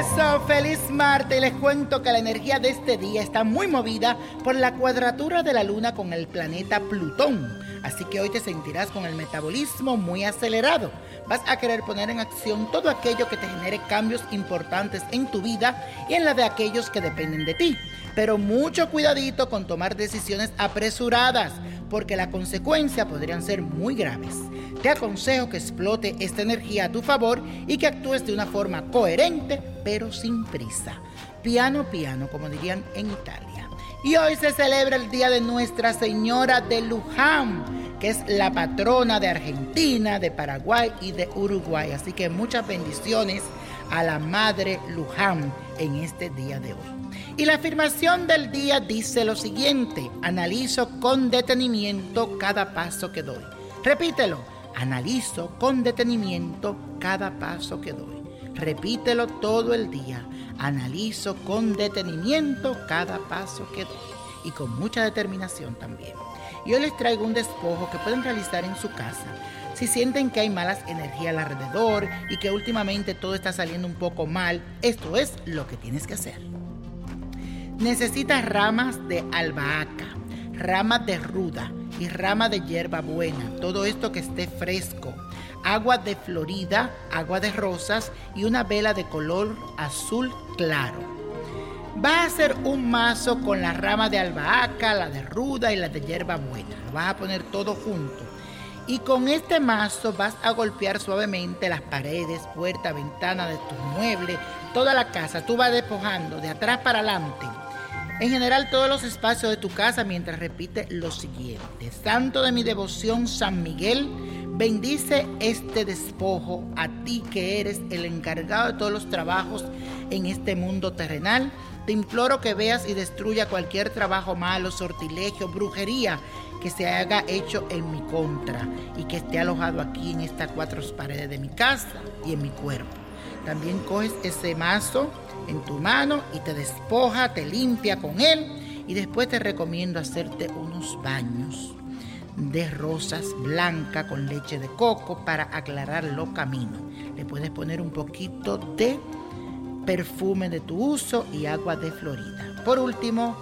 Leo, feliz Marte. Les cuento que la energía de este día está muy movida por la cuadratura de la Luna con el planeta Plutón. Así que hoy te sentirás con el metabolismo muy acelerado. Vas a querer poner en acción todo aquello que te genere cambios importantes en tu vida y en la de aquellos que dependen de ti. Pero mucho cuidadito con tomar decisiones apresuradas, porque la consecuencia podrían ser muy graves. Te aconsejo que explote esta energía a tu favor y que actúes de una forma coherente, pero sin prisa. Piano, piano, como dirían en Italia. Y hoy se celebra el Día de Nuestra Señora de Luján, que es la patrona de Argentina, de Paraguay y de Uruguay. Así que muchas bendiciones a la Madre Luján en este día de hoy. Y la afirmación del día dice lo siguiente, analizo con detenimiento cada paso que doy. Repítelo, Analizo con detenimiento cada paso que doy. Repítelo todo el día. Analizo con detenimiento cada paso que doy. Y con mucha determinación también. Yo les traigo un despojo que pueden realizar en su casa. Si sienten que hay malas energías alrededor y que últimamente todo está saliendo un poco mal, esto es lo que tienes que hacer. Necesitas ramas de albahaca, ramas de ruda, y rama de hierba buena, todo esto que esté fresco, agua de Florida, agua de rosas y una vela de color azul claro. Va a hacer un mazo con la rama de albahaca, la de ruda y la de hierba buena. Lo vas a poner todo junto. Y con este mazo vas a golpear suavemente las paredes, puerta, ventana de tu mueble, toda la casa. Tú vas despojando de atrás para adelante en general todos los espacios de tu casa mientras repite lo siguiente. Santo de mi devoción San Miguel, bendice este despojo a ti que eres el encargado de todos los trabajos en este mundo terrenal. Te imploro que veas y destruya cualquier trabajo malo, sortilegio, brujería que se haga hecho en mi contra y que esté alojado aquí en estas cuatro paredes de mi casa y en mi cuerpo. También coges ese mazo en tu mano y te despoja, te limpia con él y después te recomiendo hacerte unos baños de rosas blancas con leche de coco para aclarar los caminos. Le puedes poner un poquito de perfume de tu uso y agua de Florida. Por último,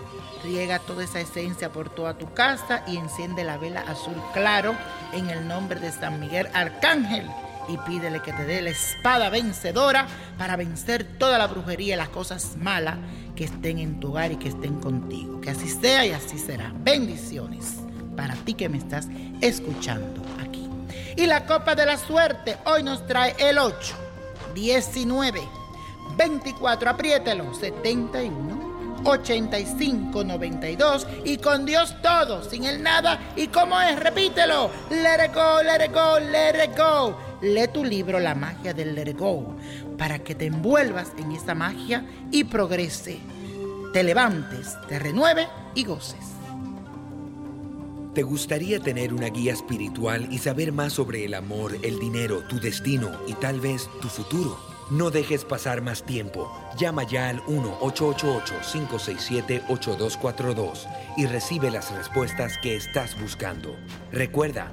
riega toda esa esencia por toda tu casa y enciende la vela azul claro en el nombre de San Miguel Arcángel y pídele que te dé la espada vencedora para vencer toda la brujería y las cosas malas que estén en tu hogar y que estén contigo. Que así sea y así será. Bendiciones para ti que me estás escuchando aquí. Y la copa de la suerte hoy nos trae el 8, 19, 24, apriételo, 71. 85 92 y con Dios todo, sin el nada. ¿Y cómo es? Repítelo. Let it go, let it go, let it go lee tu libro La magia del let go para que te envuelvas en esa magia y progrese, te levantes, te renueve y goces. ¿Te gustaría tener una guía espiritual y saber más sobre el amor, el dinero, tu destino y tal vez tu futuro? No dejes pasar más tiempo. Llama ya al 1-888-567-8242 y recibe las respuestas que estás buscando. Recuerda,